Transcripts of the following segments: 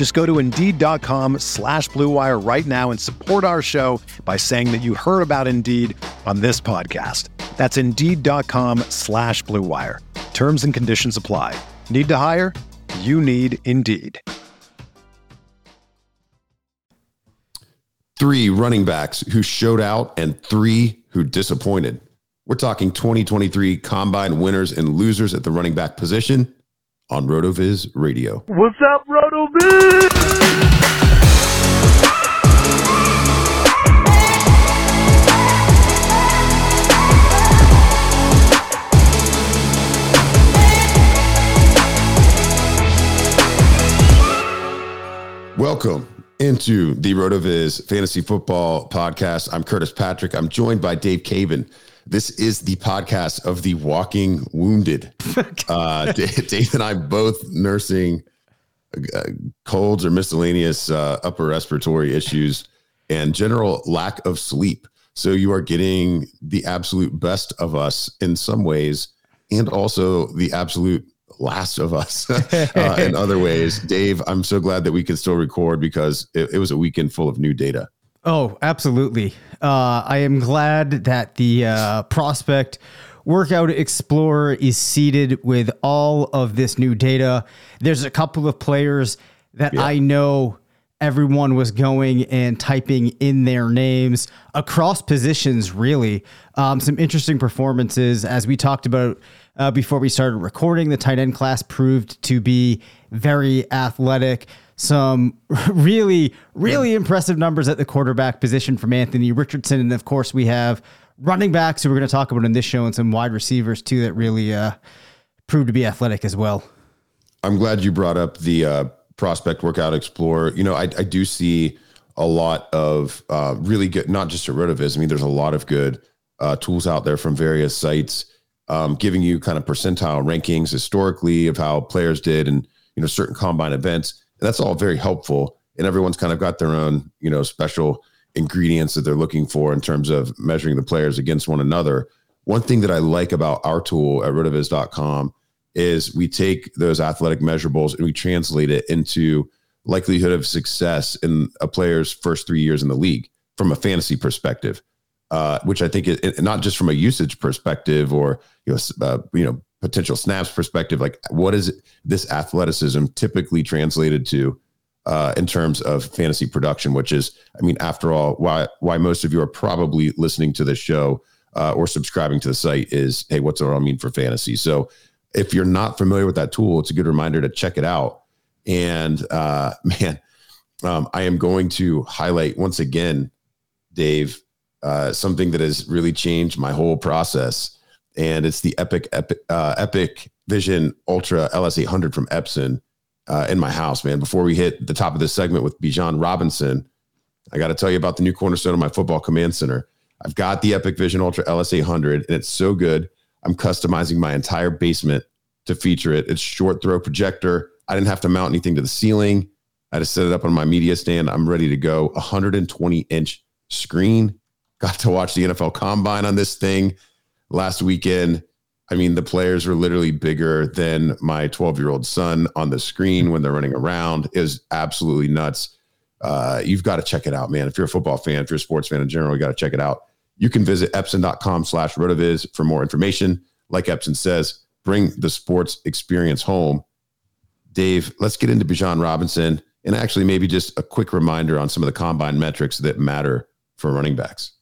Just go to Indeed.com slash BlueWire right now and support our show by saying that you heard about Indeed on this podcast. That's Indeed.com slash BlueWire. Terms and conditions apply. Need to hire? You need Indeed. Three running backs who showed out and three who disappointed. We're talking 2023 combine winners and losers at the running back position on RotoViz Radio. What's up, RotoViz? Welcome into the RotoViz Fantasy Football Podcast. I'm Curtis Patrick. I'm joined by Dave Caven. This is the podcast of the walking wounded. Uh, Dave, and I both nursing uh, colds or miscellaneous uh, upper respiratory issues and general lack of sleep. So you are getting the absolute best of us in some ways, and also the absolute last of us uh, in other ways. Dave, I'm so glad that we can still record because it, it was a weekend full of new data. Oh, absolutely. Uh, I am glad that the uh, Prospect Workout Explorer is seated with all of this new data. There's a couple of players that Yeah. I know everyone was going and typing in their names across positions, really. Um, some interesting performances, as we talked about uh, before we started recording. The tight end class proved to be very athletic. Some really, really impressive numbers at the quarterback position from Anthony Richardson. And of course, we have running backs who we're going to talk about in this show and some wide receivers, too, that really uh, proved to be athletic as well. I'm glad you brought up the uh, Prospect Workout Explorer. You know, I, I do see a lot of uh, really good, not just at Rotoviz. I mean, there's a lot of good uh, tools out there from various sites um, giving you kind of percentile rankings historically of how players did and, you know, certain combine events. And that's all very helpful. And everyone's kind of got their own, you know, special ingredients that they're looking for in terms of measuring the players against one another. One thing that I like about our tool at rotoviz.com is we take those athletic measurables and we translate it into likelihood of success in a player's first three years in the league from a fantasy perspective, uh, which I think is it, not just from a usage perspective or you know uh, you know potential snaps perspective. Like what is this athleticism typically translated to uh, in terms of fantasy production? Which is, I mean, after all, why why most of you are probably listening to this show uh, or subscribing to the site is, hey, what's it all mean for fantasy? So if you're not familiar with that tool, it's a good reminder to check it out. And uh, man, um, I am going to highlight once again, Dave, uh, something that has really changed my whole process, and it's the Epic Epic, uh, Epic Vision Ultra LS800 from Epson uh, in my house. Man, before we hit the top of this segment with Bijan Robinson, I got to tell you about the new cornerstone of my football command center. I've got the EpiqVision Ultra LS800, and it's so good. I'm customizing my entire basement to feature it. It's short throw projector. I didn't have to mount anything to the ceiling. I just set it up on my media stand. I'm ready to go. 120 inch screen. Got to watch the NFL combine on this thing last weekend. I mean, the players were literally bigger than my 12 year old son on the screen when they're running around. Was absolutely nuts. Uh, you've got to check it out, man. If you're a football fan, if you're a sports fan in general, you got to check it out. You can visit epson.com slash rotoviz for more information. Like Epson says, bring the sports experience home. Dave, let's get into Bijan Robinson and actually maybe just a quick reminder on some of the combine metrics that matter for running backs.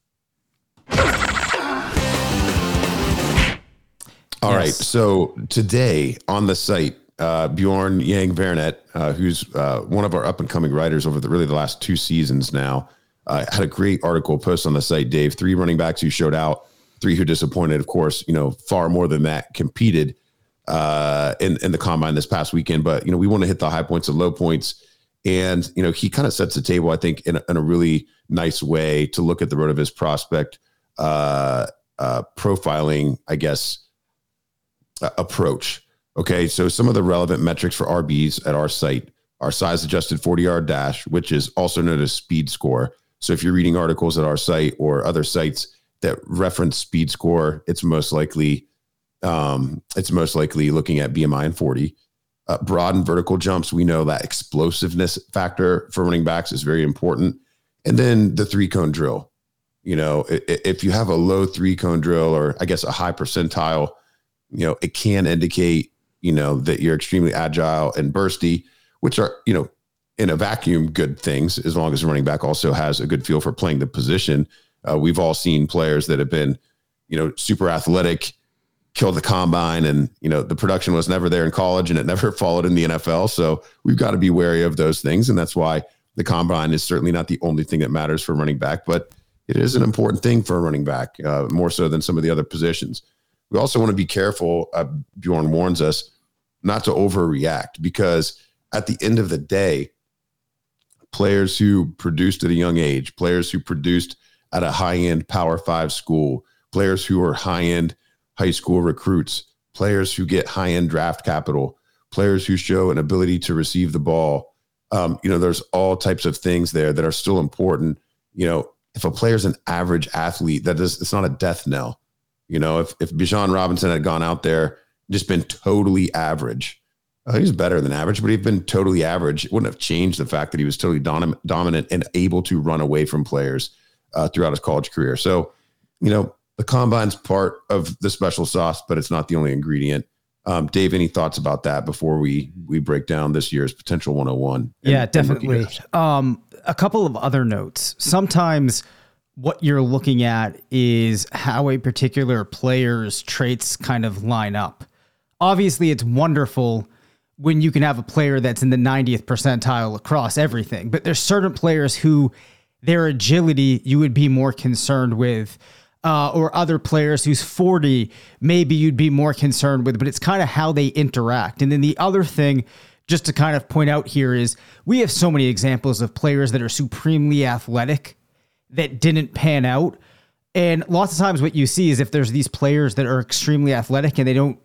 All Yes. right. So today on the site, uh, Bjorn Yang Vernet, uh, who's uh, one of our up and coming writers over the really the last two seasons now, uh, had a great article post on the site. Dave, three running backs who showed out, three who disappointed. Of course, you know far more than that competed uh, in in the combine this past weekend. But you know we want to hit the high points and low points, and you know he kind of sets the table, I think, in a, in a really nice way to look at the RotoViz prospect uh, uh, profiling, I guess uh, approach. Okay, so some of the relevant metrics for RBs at our site are size adjusted 40 yard dash, which is also known as speed score. So if you're reading articles at our site or other sites that reference speed score, it's most likely um, it's most likely looking at BMI and 40. Uh, broad and vertical jumps, we know that explosiveness factor for running backs is very important. And then the three cone drill. You know, if you have a low three cone drill or I guess a high percentile, you know, it can indicate, you know, that you're extremely agile and bursty, which are, you know, in a vacuum, good things as long as the running back also has a good feel for playing the position. Uh, we've all seen players that have been, you know, super athletic, killed the combine, and you know the production was never there in college, and it never followed in the NFL. So we've got to be wary of those things, and that's why the combine is certainly not the only thing that matters for running back, but it is an important thing for a running back, uh, more so than some of the other positions. We also want to be careful. Uh, Bjorn warns us not to overreact because at the end of the day, players who produced at a young age, players who produced at a high end Power Five school, players who are high end high school recruits, players who get high end draft capital, players who show an ability to receive the ball. Um, you know, there's all types of things there that are still important. You know, if a player's an average athlete, that is, it's not a death knell. You know, if if Bijan Robinson had gone out there, just been totally average, uh, he's better than average, but he'd been totally average. It wouldn't have changed the fact that he was totally dominant, and able to run away from players uh, throughout his college career. So, you know, the combine's part of the special sauce, but it's not the only ingredient. Um, Dave, any thoughts about that before we we break down this year's potential 101? and- Yeah, definitely. Um, a couple of other notes. Sometimes what you're looking at is how a particular player's traits kind of line up. Obviously, it's wonderful when you can have a player that's in the 90th percentile across everything, but there's certain players who their agility you would be more concerned with. Uh, or other players who's 40, maybe you'd be more concerned with, but it's kind of how they interact. And then the other thing, just to kind of point out here, is we have so many examples of players that are supremely athletic that didn't pan out. And lots of times, what you see is if there's these players that are extremely athletic and they don't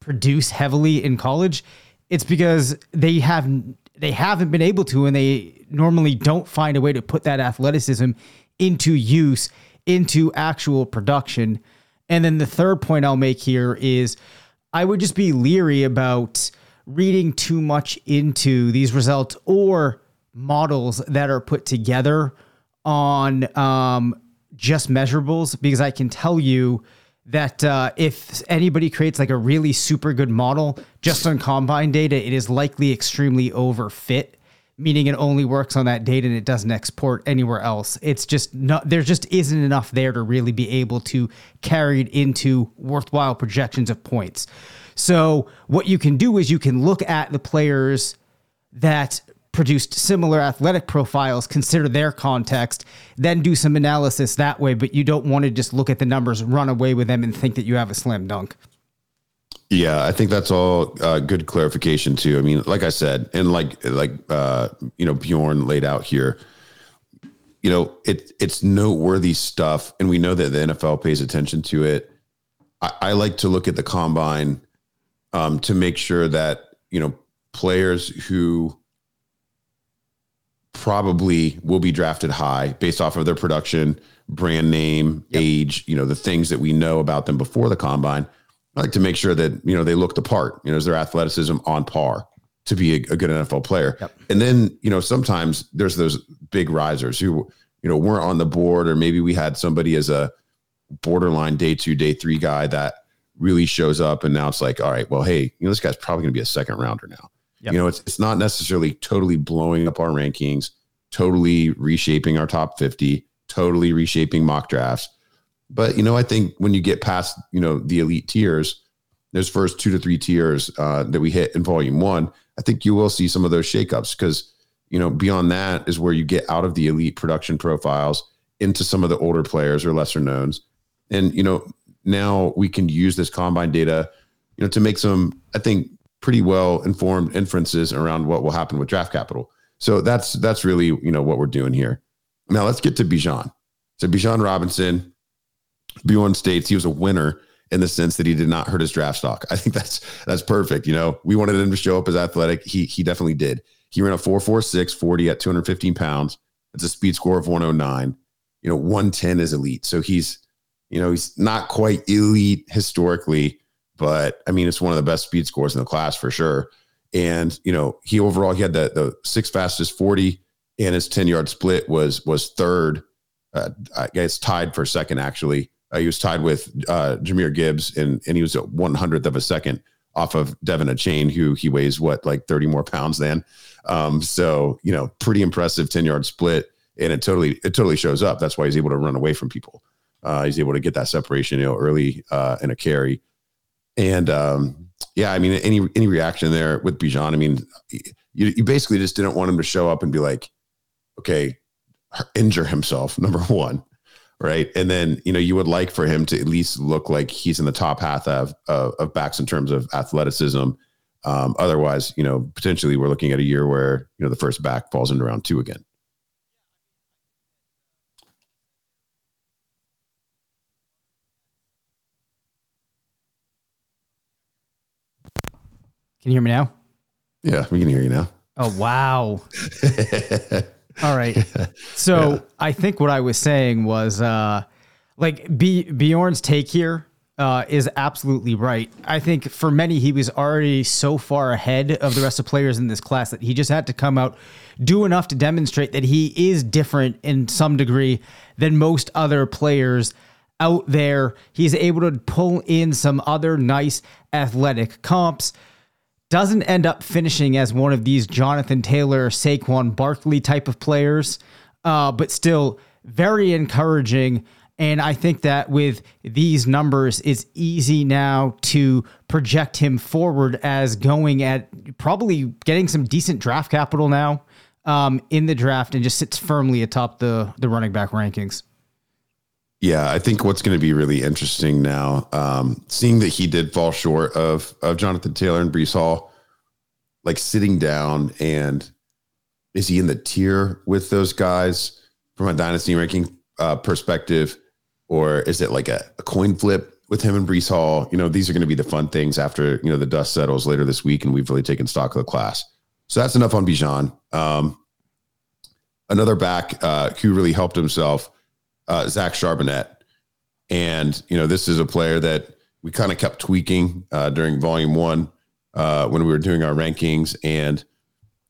produce heavily in college, it's because they have they haven't been able to, and they normally don't find a way to put that athleticism into use into actual production. And then the third point I'll make here is I would just be leery about reading too much into these results or models that are put together on um, just measurables because I can tell you that uh, if anybody creates like a really super good model just on combine data, it is likely extremely overfit, meaning it only works on that data and it doesn't export anywhere else. It's just not there just isn't enough there to really be able to carry it into worthwhile projections of points. So what you can do is you can look at the players that produced similar athletic profiles, consider their context, then do some analysis that way. But you don't want to just look at the numbers, run away with them, and think that you have a slam dunk. Yeah, I think that's all uh, good clarification too. I mean, like I said, and like like uh, you know Bjorn laid out here, you know it it's noteworthy stuff, and we know that the NFL pays attention to it. I, I like to look at the combine um, to make sure that you know players who probably will be drafted high based off of their production, brand name, age, you know, the things that we know about them before the combine. I like to make sure that, you know, they look the part, you know, is their athleticism on par to be a, a good NFL player. Yep. And then, you know, sometimes there's those big risers who, you know, weren't on the board, or maybe we had somebody as a borderline day two, day three guy that really shows up. And now it's like, all right, well, hey, you know, this guy's probably going to be a second rounder now. Yep. You know, it's, it's not necessarily totally blowing up our rankings, totally reshaping our top 50, totally reshaping mock drafts. But you know, I think when you get past you know the elite tiers, those first two to three tiers uh, that we hit in volume one, I think you will see some of those shakeups because you know beyond that is where you get out of the elite production profiles into some of the older players or lesser knowns, and you know now we can use this combine data, you know, to make some I think pretty well informed inferences around what will happen with draft capital. So that's that's really you know what we're doing here. Now let's get to Bijan. So Bijan Robinson, Bjorn states he was a winner in the sense that he did not hurt his draft stock. I think that's that's perfect. You know, we wanted him to show up as athletic. He he definitely did. He ran a 446 40 at 215 pounds. It's a speed score of 109. You know, 110 is elite. So he's, you know, he's not quite elite historically, but I mean, it's one of the best speed scores in the class for sure. And, you know, he overall he had the the six fastest 40 and his 10 yard split was was third. Uh, I guess tied for second actually uh, he was tied with uh, Jahmyr Gibbs, and and he was a one hundredth of a second off of De'Von Achane, who he weighs what like thirty more pounds than. Um, so you know, pretty impressive ten yard split, and it totally it totally shows up. That's why he's able to run away from people. Uh, he's able to get that separation, you know, early uh, in a carry, and um, yeah, I mean, any any reaction there with Bijan? I mean, you, you basically just didn't want him to show up and be like, okay, injure himself. Number one, right? And then you know you would like for him to at least look like he's in the top half of of, of backs in terms of athleticism. Um, otherwise, you know, potentially we're looking at a year where you know the first back falls into round two again. Can you hear me now? Yeah, we can hear you now. Oh wow. All right. So yeah. I think what I was saying was uh like B- Bjorn's take here uh, is absolutely right. I think for many, he was already so far ahead of the rest of players in this class that he just had to come out, do enough to demonstrate that he is different in some degree than most other players out there. He's able to pull in some other nice athletic comps doesn't end up finishing as one of these Jonathan Taylor, Saquon Barkley type of players, uh, but still very encouraging. And I think that with these numbers, it's easy now to project him forward as going at probably getting some decent draft capital now um, in the draft and just sits firmly atop the the running back rankings. Yeah, I think what's going to be really interesting now, um, seeing that he did fall short of of Jonathan Taylor and Breece Hall, like sitting down and is he in the tier with those guys from a dynasty ranking uh, perspective, or is it like a, a coin flip with him and Breece Hall? You know, these are going to be the fun things after you know the dust settles later this week, and we've really taken stock of the class. So that's enough on Bijan. Um, another back uh, who really helped himself uh, Zach Charbonnet. And, you know, this is a player that we kind of kept tweaking uh, during volume one uh, when we were doing our rankings. And,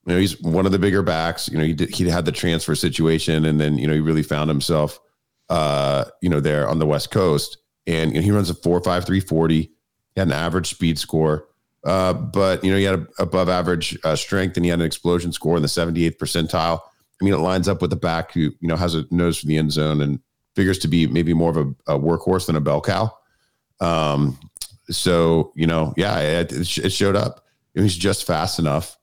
you know, he's one of the bigger backs. You know, he did, he had the transfer situation and then, you know, he really found himself, uh, you know, there on the West Coast. And you know, he runs a 4 5 340. He had an average speed score. Uh, but you know, he had a above average uh, strength and he had an explosion score in the 78th percentile. I mean, it lines up with the back who, you know, has a nose for the end zone and figures to be maybe more of a, a workhorse than a bell cow. Um, so you know, yeah, it, it showed up. He's just fast enough.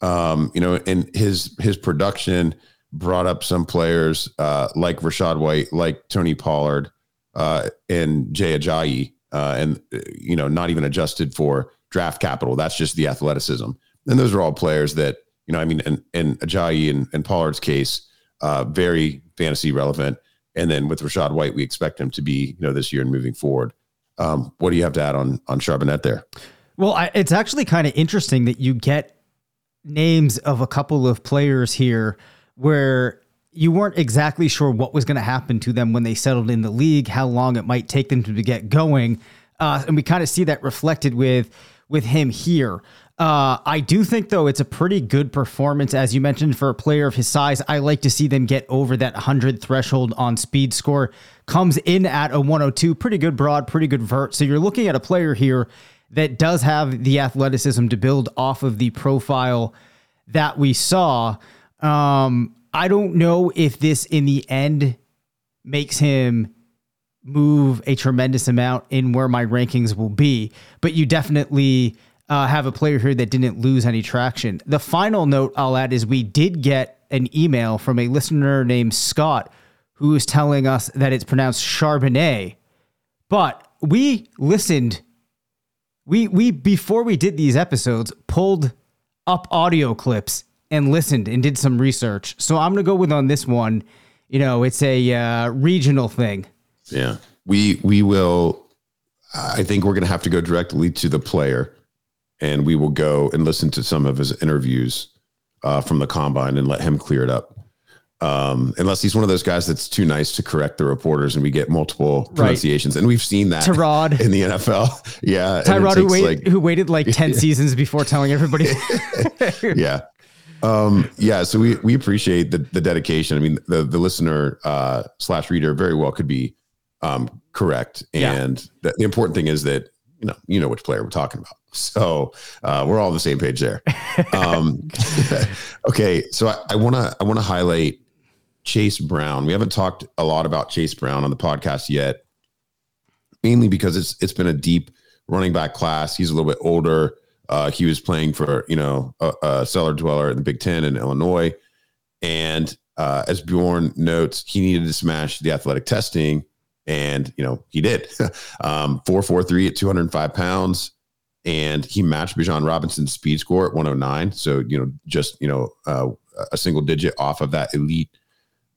Um, you know, and his his production brought up some players uh, like Rachaad White, like Tony Pollard, uh, and Jay Ajayi, uh, and you know, not even adjusted for draft capital. That's just the athleticism. And those are all players that you know. I mean, and and Ajayi and, and Pollard's case, uh, very fantasy relevant. And then with Rachaad White, we expect him to be, you know, this year and moving forward. Um, what do you have to add on on Charbonnet there? Well, I, it's actually kind of interesting that you get names of a couple of players here where you weren't exactly sure what was going to happen to them when they settled in the league, how long it might take them to get going, uh, and we kind of see that reflected with with him here. Uh, I do think, though, it's a pretty good performance, as you mentioned, for a player of his size. I like to see them get over that 100 threshold on speed score. Comes in at a 102, pretty good broad, pretty good vert. So you're looking at a player here that does have the athleticism to build off of the profile that we saw. Um, I don't know if this, in the end, makes him move a tremendous amount in where my rankings will be, but you definitely uh, have a player here that didn't lose any traction. The final note I'll add is we did get an email from a listener named Scott who is telling us that it's pronounced Charbonnet, but we listened. We we before we did these episodes pulled up audio clips and listened and did some research. So I'm gonna go with on this one. You know, it's a uh, regional thing. Yeah, we we will. I think we're gonna have to go directly to the player and we will go and listen to some of his interviews uh, from the combine and let him clear it up. Um, unless he's one of those guys that's too nice to correct the reporters and we get multiple pronunciations. Right. And we've seen that Tyrod in the NFL. Yeah. Tyrod who, wait, like, who waited like 10 seasons before telling everybody. yeah. Um, yeah. So we, we appreciate the, the dedication. I mean, the, the listener, uh, slash reader very well could be, um, correct. And yeah. the, the important thing is that, you know, you know which player we're talking about. So uh, we're all on the same page there. Um, okay, so I want to I want to highlight Chase Brown. We haven't talked a lot about Chase Brown on the podcast yet, mainly because it's it's been a deep running back class. He's a little bit older. Uh, he was playing for you know a, a, cellar dweller in the Big Ten in Illinois, and uh, as Bjorn notes, he needed to smash the athletic testing, and you know he did. um, four four three at two hundred five pounds and he matched Bijan Robinson's speed score at 109. So, you know, just, you know, uh, a single digit off of that elite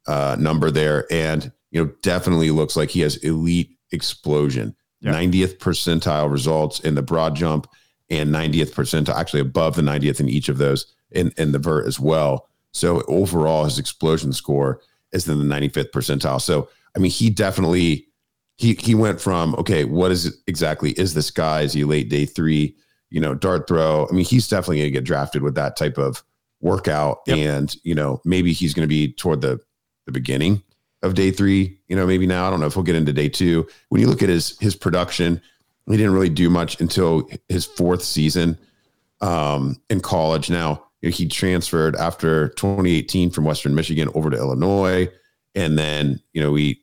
uh, number there. And, you know, definitely looks like he has elite explosion. 90th percentile results in the broad jump and 90th percentile, actually above the 90th in each of those in, in the vert as well. So overall, his explosion score is in the 95th percentile. So, I mean, he definitely he he went from okay, what is it exactly? Is this guy? Is he late day three? You know, dart throw. I mean, he's definitely going to get drafted with that type of workout, yep. and you know, maybe he's going to be toward the the beginning of day three. You know, maybe now I don't know if he'll get into day two. When you look at his his production, he didn't really do much until his fourth season um, in college. Now you know, he transferred after 2018 from Western Michigan over to Illinois, and then you know we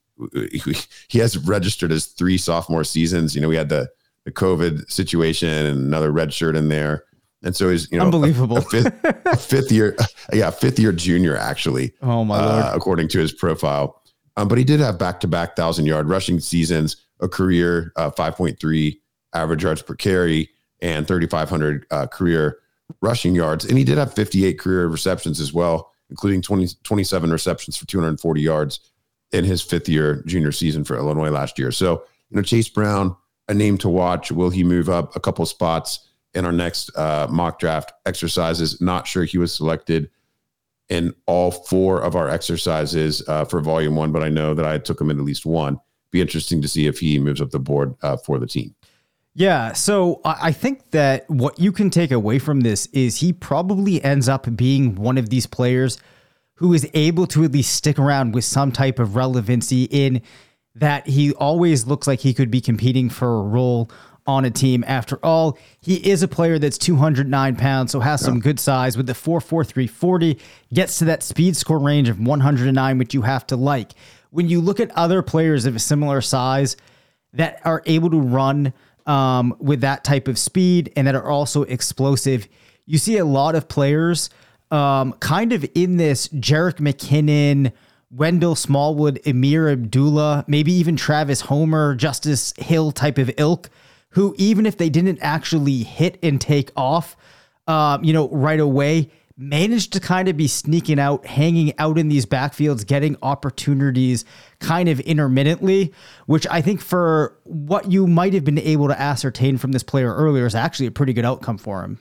he has registered as three sophomore seasons. You know, we had the the COVID situation and another red shirt in there. And so he's, you know, unbelievable. A, a, fifth, a fifth, year, yeah, fifth year junior actually. Oh my lord! Uh, according to his profile, um, but he did have back to back thousand yard rushing seasons, a career uh, five point three average yards per carry, and thirty five hundred uh, career rushing yards, and he did have fifty eight career receptions as well, including 20, 27 receptions for two hundred forty yards in his fifth year junior season for Illinois last year. So, you know, Chase Brown, a name to watch. Will he move up a couple spots in our next uh, mock draft exercises? Not sure he was selected in all four of our exercises uh, for volume one, but I know that I took him in at least one. Be interesting to see if he moves up the board uh, for the team. Yeah, so I think that what you can take away from this is he probably ends up being one of these players who is able to at least stick around with some type of relevancy in that he always looks like he could be competing for a role on a team. After all, he is a player that's 209 pounds, so has some good size with the 4.4340, gets to that speed score range of 109, which you have to like. When you look at other players of a similar size that are able to run um, with that type of speed and that are also explosive, you see a lot of players um, kind of in this Jerick McKinnon, Wendell Smallwood, Ameer Abdullah, maybe even Travis Homer, Justice Hill type of ilk, who even if they didn't actually hit and take off, um, you know, right away, managed to kind of be sneaking out, hanging out in these backfields, getting opportunities kind of intermittently, which I think for what you might have been able to ascertain from this player earlier is actually a pretty good outcome for him.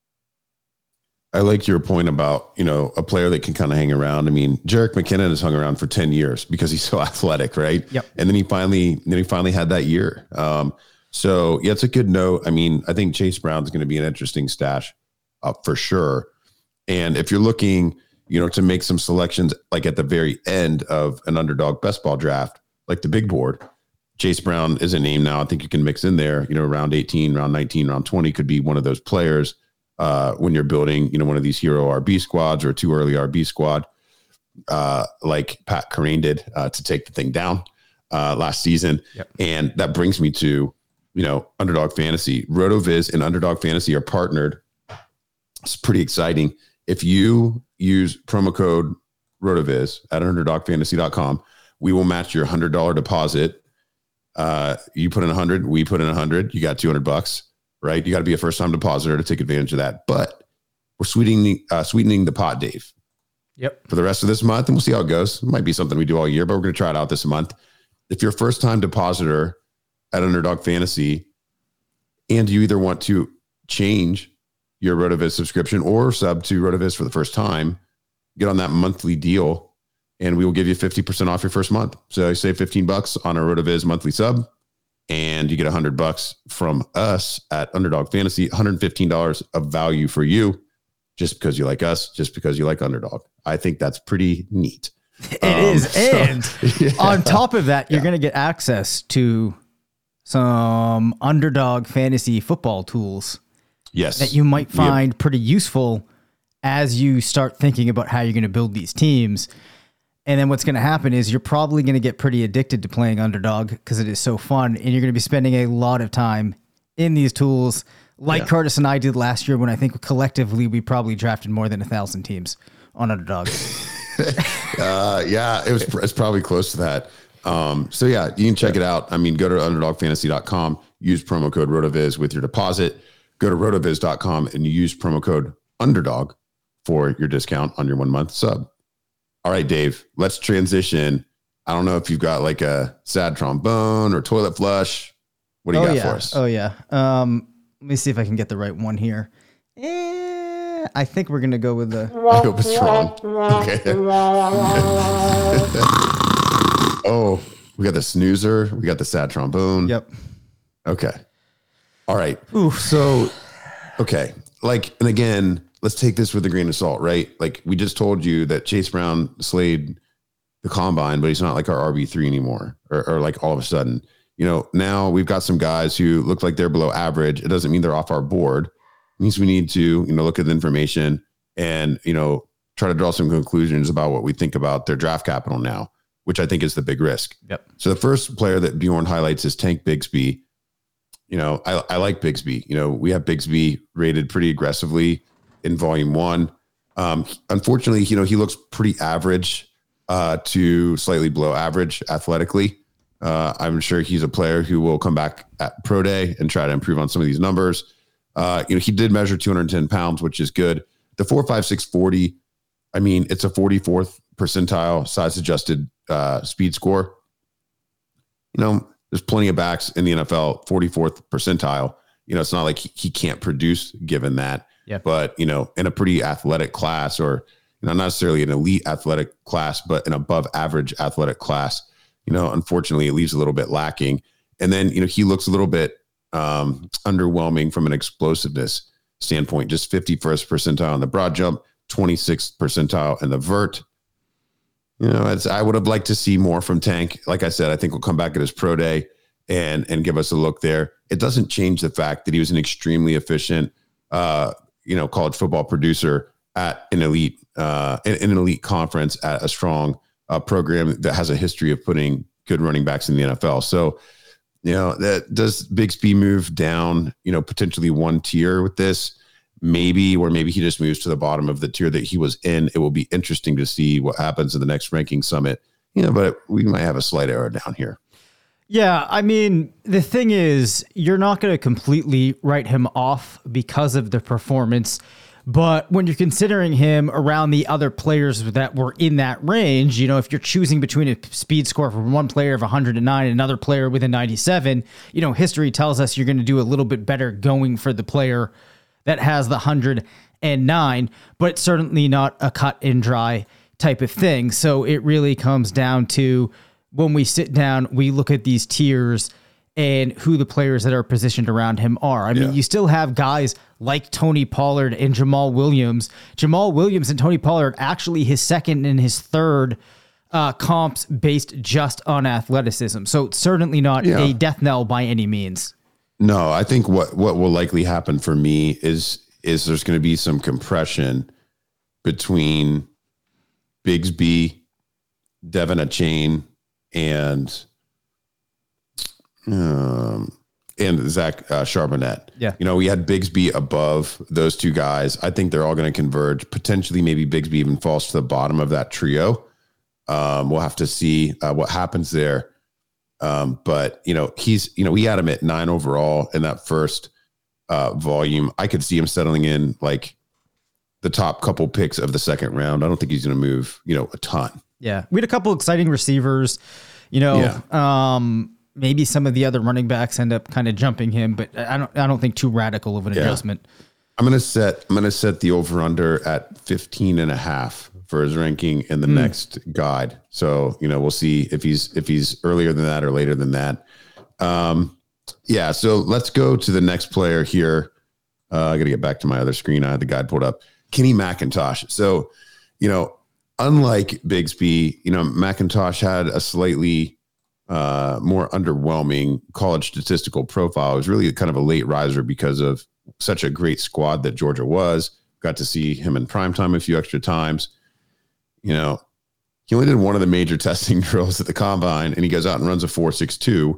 I like your point about, you know, a player that can kind of hang around. I mean, Jerick McKinnon has hung around for 10 years because he's so athletic, right? Yep. And then he finally, then he finally had that year. Um, so yeah, it's a good note. I mean, I think Chase Brown's going to be an interesting stash uh, for sure. And if you're looking, you know, to make some selections like at the very end of an underdog best ball draft, like the big board, Chase Brown is a name now. I think you can mix in there, you know, round 18, round 19, round 20 could be one of those players uh, when you're building, you know, one of these hero RB squads or a too early RB squad, uh, like Pat Kerrane did uh, to take the thing down uh, last season. Yep. And that brings me to, you know, Underdog Fantasy. RotoViz and Underdog Fantasy are partnered. It's pretty exciting. If you use promo code RotoViz at underdogfantasy.com, we will match your $100 deposit. Uh, you put in 100, we put in 100, you got 200 bucks right? You got to be a first time depositor to take advantage of that. But we're sweetening uh, sweetening the pot, Dave, Yep. for the rest of this month, and we'll see how it goes. It might be something we do all year, but we're going to try it out this month. If you're a first time depositor at Underdog Fantasy, and you either want to change your Rotoviz subscription or sub to Rotoviz for the first time, get on that monthly deal, and we will give you 50% off your first month. So you save 15 bucks on a Rotoviz monthly sub and you get 100 bucks from us at Underdog Fantasy, $115 of value for you just because you like us, just because you like Underdog. I think that's pretty neat. It is, Um, so- and on top of that, you're going to get access to some underdog fantasy football tools Yes. that you might Yep. find pretty useful as you start thinking about how you're going to build these teams. And then what's going to happen is you're probably going to get pretty addicted to playing underdog because it is so fun, and you're going to be spending a lot of time in these tools, like Yeah. Curtis and I did last year when I think collectively we probably drafted more than a thousand teams on underdog. Uh, yeah, it was it's probably close to that. Um, so yeah, you can check it out. I mean, go to underdogfantasy.com, use promo code RotoViz with your deposit. Go to rotoviz.com and use promo code underdog for your discount on your one month sub. All right, Dave, let's transition. I don't know if you've got like a sad trombone or toilet flush. What do you oh got yeah. for us? Oh yeah. Um, let me see if I can get the right one here. Eh, I think we're gonna go with the. I hope it's wrong. Okay. oh, we got the snoozer. We got the sad trombone. Yep. Okay. All right. Ooh. So, okay. Like, and again, let's take this with a grain of salt, right? Like, we just told you that Chase Brown slayed the combine, but he's not like our RB3 anymore, or, or like all of a sudden, you know, now we've got some guys who look like they're below average. It doesn't mean they're off our board. It means we need to, you know, look at the information and, you know, try to draw some conclusions about what we think about their draft capital now, which I think is the big risk. Yep. So the first player that Bjorn highlights is Tank Bigsby. You know, I, I like Bigsby. You know, we have Bigsby rated pretty aggressively in volume one. Um, unfortunately, you know, he looks pretty average uh, to slightly below average athletically. Uh, I'm sure he's a player who will come back at pro day and try to improve on some of these numbers. Uh, you know, he did measure 210 pounds, which is good. The 45640, I mean, it's a 44th percentile size adjusted uh, speed score. You know, there's plenty of backs in the NFL, 44th percentile. You know, it's not like he, he can't produce given that. Yeah. But, you know, in a pretty athletic class or, you know, not necessarily an elite athletic class, but an above average athletic class, you know, unfortunately, it leaves a little bit lacking. And then, you know, he looks a little bit um, underwhelming from an explosiveness standpoint. Just 51st percentile in the broad jump, 26th percentile in the vert. You know, I would have liked to see more from Tank. Like I said, I think we'll come back at his pro day and and give us a look there. It doesn't change the fact that he was an extremely efficient, uh, you know, college football producer at an elite, uh, in, an elite conference at a strong uh, program that has a history of putting good running backs in the NFL. So, you know, that does Bigsby move down, you know, potentially one tier with this, maybe, or maybe he just moves to the bottom of the tier that he was in. It will be interesting to see what happens in the next ranking summit. You know, but we might have a slight error down here. Yeah, I mean, the thing is, you're not going to completely write him off because of the performance. But when you're considering him around the other players that were in that range, you know, if you're choosing between a speed score from one player of 109 and another player with a 97, you know, history tells us you're going to do a little bit better going for the player that has the 109, but certainly not a cut and dry type of thing. So it really comes down to when we sit down, we look at these tiers and who the players that are positioned around him are. I mean, yeah. you still have guys like Tony Pollard and Jamaal Williams. Jamaal Williams and Tony Pollard actually his second and his third uh, comps based just on athleticism. So certainly not yeah. a death knell by any means. No, I think what what will likely happen for me is is there's going to be some compression between Bigsby, De'Von Achane, and um, and Zach uh, Charbonnet. Yeah. You know, we had Bigsby above those two guys. I think they're all going to converge. Potentially, maybe Bigsby even falls to the bottom of that trio. Um, we'll have to see uh, what happens there. Um, but, you know, he's, you know, we had him at nine overall in that first uh, volume. I could see him settling in like the top couple picks of the second round. I don't think he's going to move, you know, a ton. Yeah. We had a couple exciting receivers, you know, yeah. um, maybe some of the other running backs end up kind of jumping him, but I don't I don't think too radical of an yeah. adjustment. I'm gonna set I'm gonna set the over under at 15 and a half for his ranking in the mm. next guide. So, you know, we'll see if he's if he's earlier than that or later than that. Um yeah, so let's go to the next player here. Uh, I gotta get back to my other screen. I had the guide pulled up. Kenny McIntosh. So, you know, unlike Bigsby, you know, McIntosh had a slightly uh, more underwhelming college statistical profile. It was really kind of a late riser because of such a great squad that Georgia was. Got to see him in prime time a few extra times. You know, he only did one of the major testing drills at the combine, and he goes out and runs a 4.62,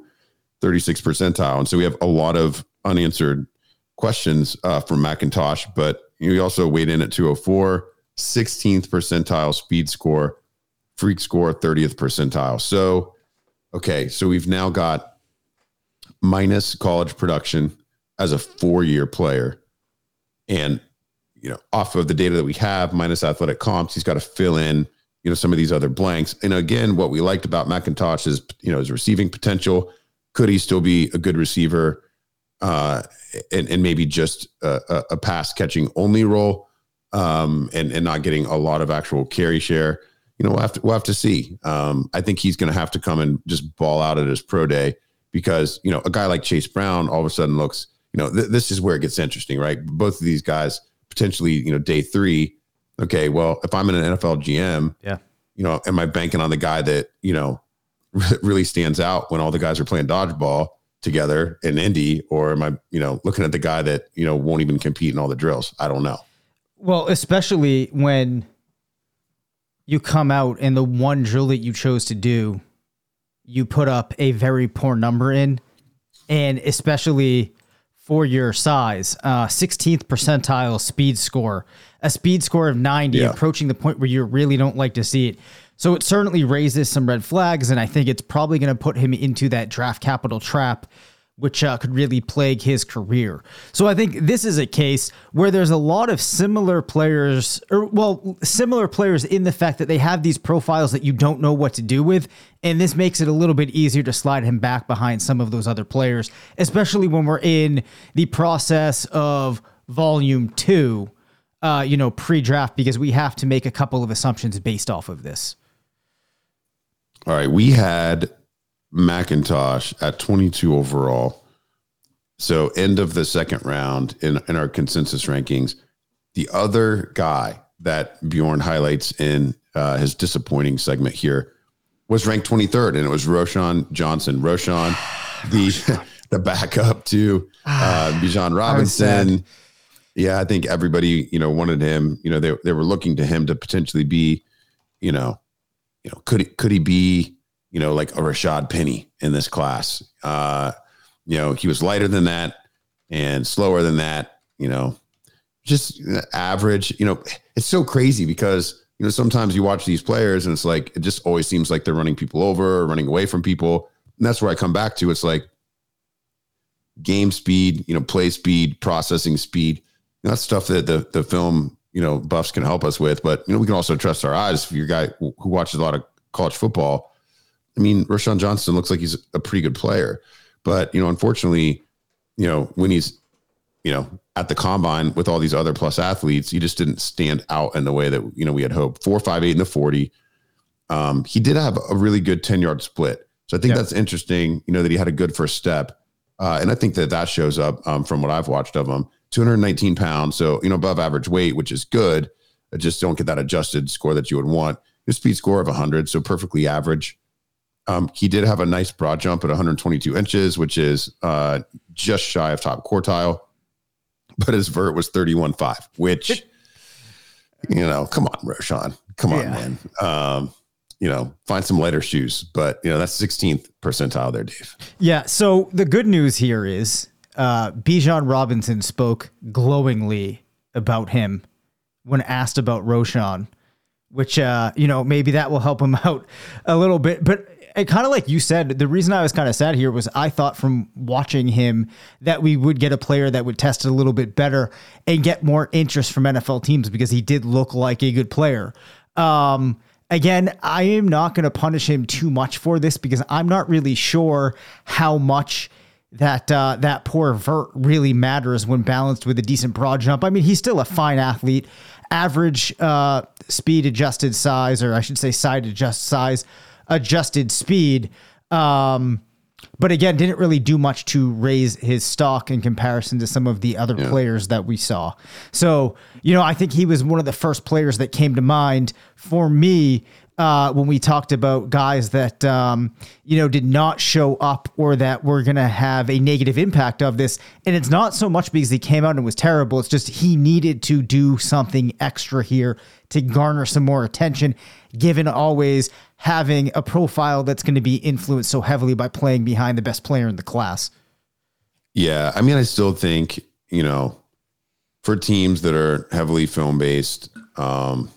36 percentile. And so we have a lot of unanswered questions uh, from McIntosh, but he also weighed in at 204, 16th percentile speed score, freak score, 30th percentile. So Okay, so we've now got minus college production as a four-year player, and you know, off of the data that we have, minus athletic comps, he's got to fill in, you know, some of these other blanks. And again, what we liked about McIntosh is, you know, his receiving potential. Could he still be a good receiver, uh, and and maybe just a, a pass catching only role, um, and and not getting a lot of actual carry share? you know, we'll have to we'll have to see. Um, I think he's going to have to come and just ball out at his pro day because you know a guy like Chase Brown all of a sudden looks. You know, th- this is where it gets interesting, right? Both of these guys potentially, you know, day three. Okay, well, if I'm in an NFL GM, yeah, you know, am I banking on the guy that you know really stands out when all the guys are playing dodgeball together in Indy, or am I, you know, looking at the guy that you know won't even compete in all the drills? I don't know. Well, especially when you come out and the one drill that you chose to do, you put up a very poor number in, and especially for your size, uh, 16th percentile speed score, a speed score of 90, yeah. approaching the point where you really don't like to see it. So it certainly raises some red flags, and I think it's probably going to put him into that draft capital trap which uh, could really plague his career. So I think this is a case where there's a lot of similar players, or well, similar players in the fact that they have these profiles that you don't know what to do with, and this makes it a little bit easier to slide him back behind some of those other players, especially when we're in the process of volume two. Uh, you know, pre-draft because we have to make a couple of assumptions based off of this. All right, we had McIntosh at 22 overall, So end of the second round in, in our consensus rankings. The other guy that Bjorn highlights in uh, his disappointing segment here was ranked 23rd, and it was Roschon Johnson. Roschon, the the backup to uh, Bijan Robinson. Yeah, I think everybody you know wanted him. You know, they they were looking to him to potentially be, you know, you know, could he, could he be, you know, like a Rashaad Penny in this class? Uh, you know, he was lighter than that and slower than that. You know, just average. You know, it's so crazy because you know sometimes you watch these players and it's like it just always seems like they're running people over or running away from people, and that's where I come back to. It's like game speed, you know, play speed, processing speed. You know, that's stuff that the the film you know buffs can help us with. But you know, we can also trust our eyes. If you're a guy who watches a lot of college football, I mean, Roschon Johnson looks like he's a pretty good player. But you know, unfortunately, you know, when he's you know at the combine with all these other plus athletes, he just didn't stand out in the way that you know we had hoped. Four, five, eight in the forty. Um, he did have a really good ten yard split, so I think that's interesting. You know that he had a good first step, uh, and I think that that shows up um, from what I've watched of him. 219 pounds, so you know above average weight, which is good. I just don't get that adjusted score that you would want. His speed score of 100, so perfectly average. Um, he did have a nice broad jump at 122 inches, which is uh, just shy of top quartile. But his vert was 31.5, which, you know, come on, Roschon. Come on, yeah. man. Um, you know, find some lighter shoes. But, you know, that's 16th percentile there, Dave. Yeah. So the good news here is uh, Bijan Robinson spoke glowingly about him when asked about Roschon which, uh, you know, maybe that will help him out a little bit. But and kind of like you said, the reason I was kind of sad here was I thought from watching him that we would get a player that would test a little bit better and get more interest from NFL teams because he did look like a good player. Um, again, I am not going to punish him too much for this because I'm not really sure how much that uh, that poor vert really matters when balanced with a decent broad jump. I mean, he's still a fine athlete, average uh, speed adjusted size, or I should say side adjust size adjusted speed. Um, but again, didn't really do much to raise his stock in comparison to some of the other yeah. players that we saw. So, you know, I think he was one of the first players that came to mind for me uh, when we talked about guys that um, you know did not show up or that were going to have a negative impact of this. And it's not so much because he came out and was terrible. It's just he needed to do something extra here to garner some more attention, given always having a profile that's going to be influenced so heavily by playing behind the best player in the class. Yeah, I mean, I still think you know, for teams that are heavily film based, um,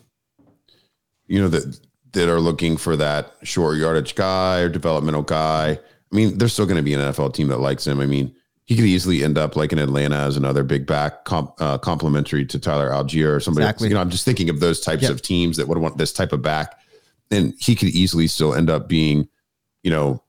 you know that that are looking for that short yardage guy or developmental guy. I mean, there's still going to be an NFL team that likes him. I mean, he could easily end up like in Atlanta as another big back, comp, uh, complementary to Tyler Allgeier or somebody. Exactly. You know, I'm just thinking of those types yep. of teams that would want this type of back, and he could easily still end up being, you know,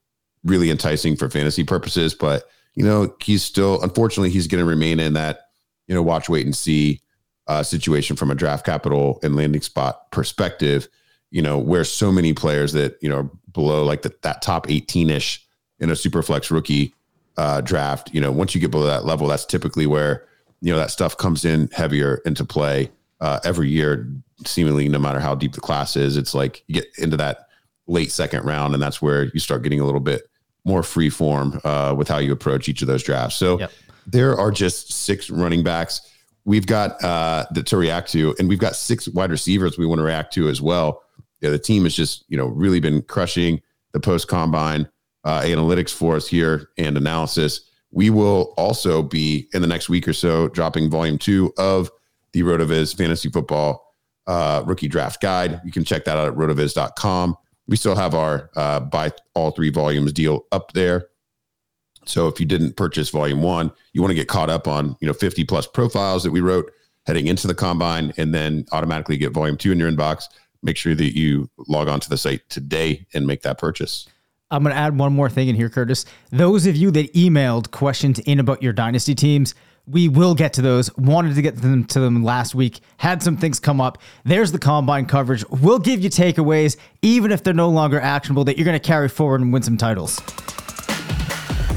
really enticing for fantasy purposes. But you know, he's still unfortunately he's going to remain in that you know watch, wait, and see uh, situation from a draft capital and landing spot perspective. You know, where so many players that you know below like the, that top 18 ish in a super flex rookie uh, draft, you know, once you get below that level, that's typically where you know that stuff comes in heavier into play uh, every year. Seemingly, no matter how deep the class is, it's like you get into that late second round, and that's where you start getting a little bit more free form uh, with how you approach each of those drafts. So yep. there are just six running backs we've got uh, that to react to, and we've got six wide receivers we want to react to as well. Yeah, the team has just you know really been crushing the post combine uh, analytics for us here and analysis. We will also be in the next week or so dropping volume two of the RotoViz Fantasy Football uh, Rookie Draft Guide. You can check that out at rotoviz.com. We still have our uh, buy all three volumes deal up there. So if you didn't purchase volume one, you want to get caught up on you know 50 plus profiles that we wrote heading into the combine, and then automatically get volume two in your inbox. Make sure that you log on to the site today and make that purchase. I'm going to add one more thing in here, Curtis. Those of you that emailed questions in about your dynasty teams, we will get to those. Wanted to get them to them last week. Had some things come up. There's the combine coverage. We'll give you takeaways, even if they're no longer actionable, that you're going to carry forward and win some titles.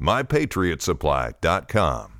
mypatriotsupply.com.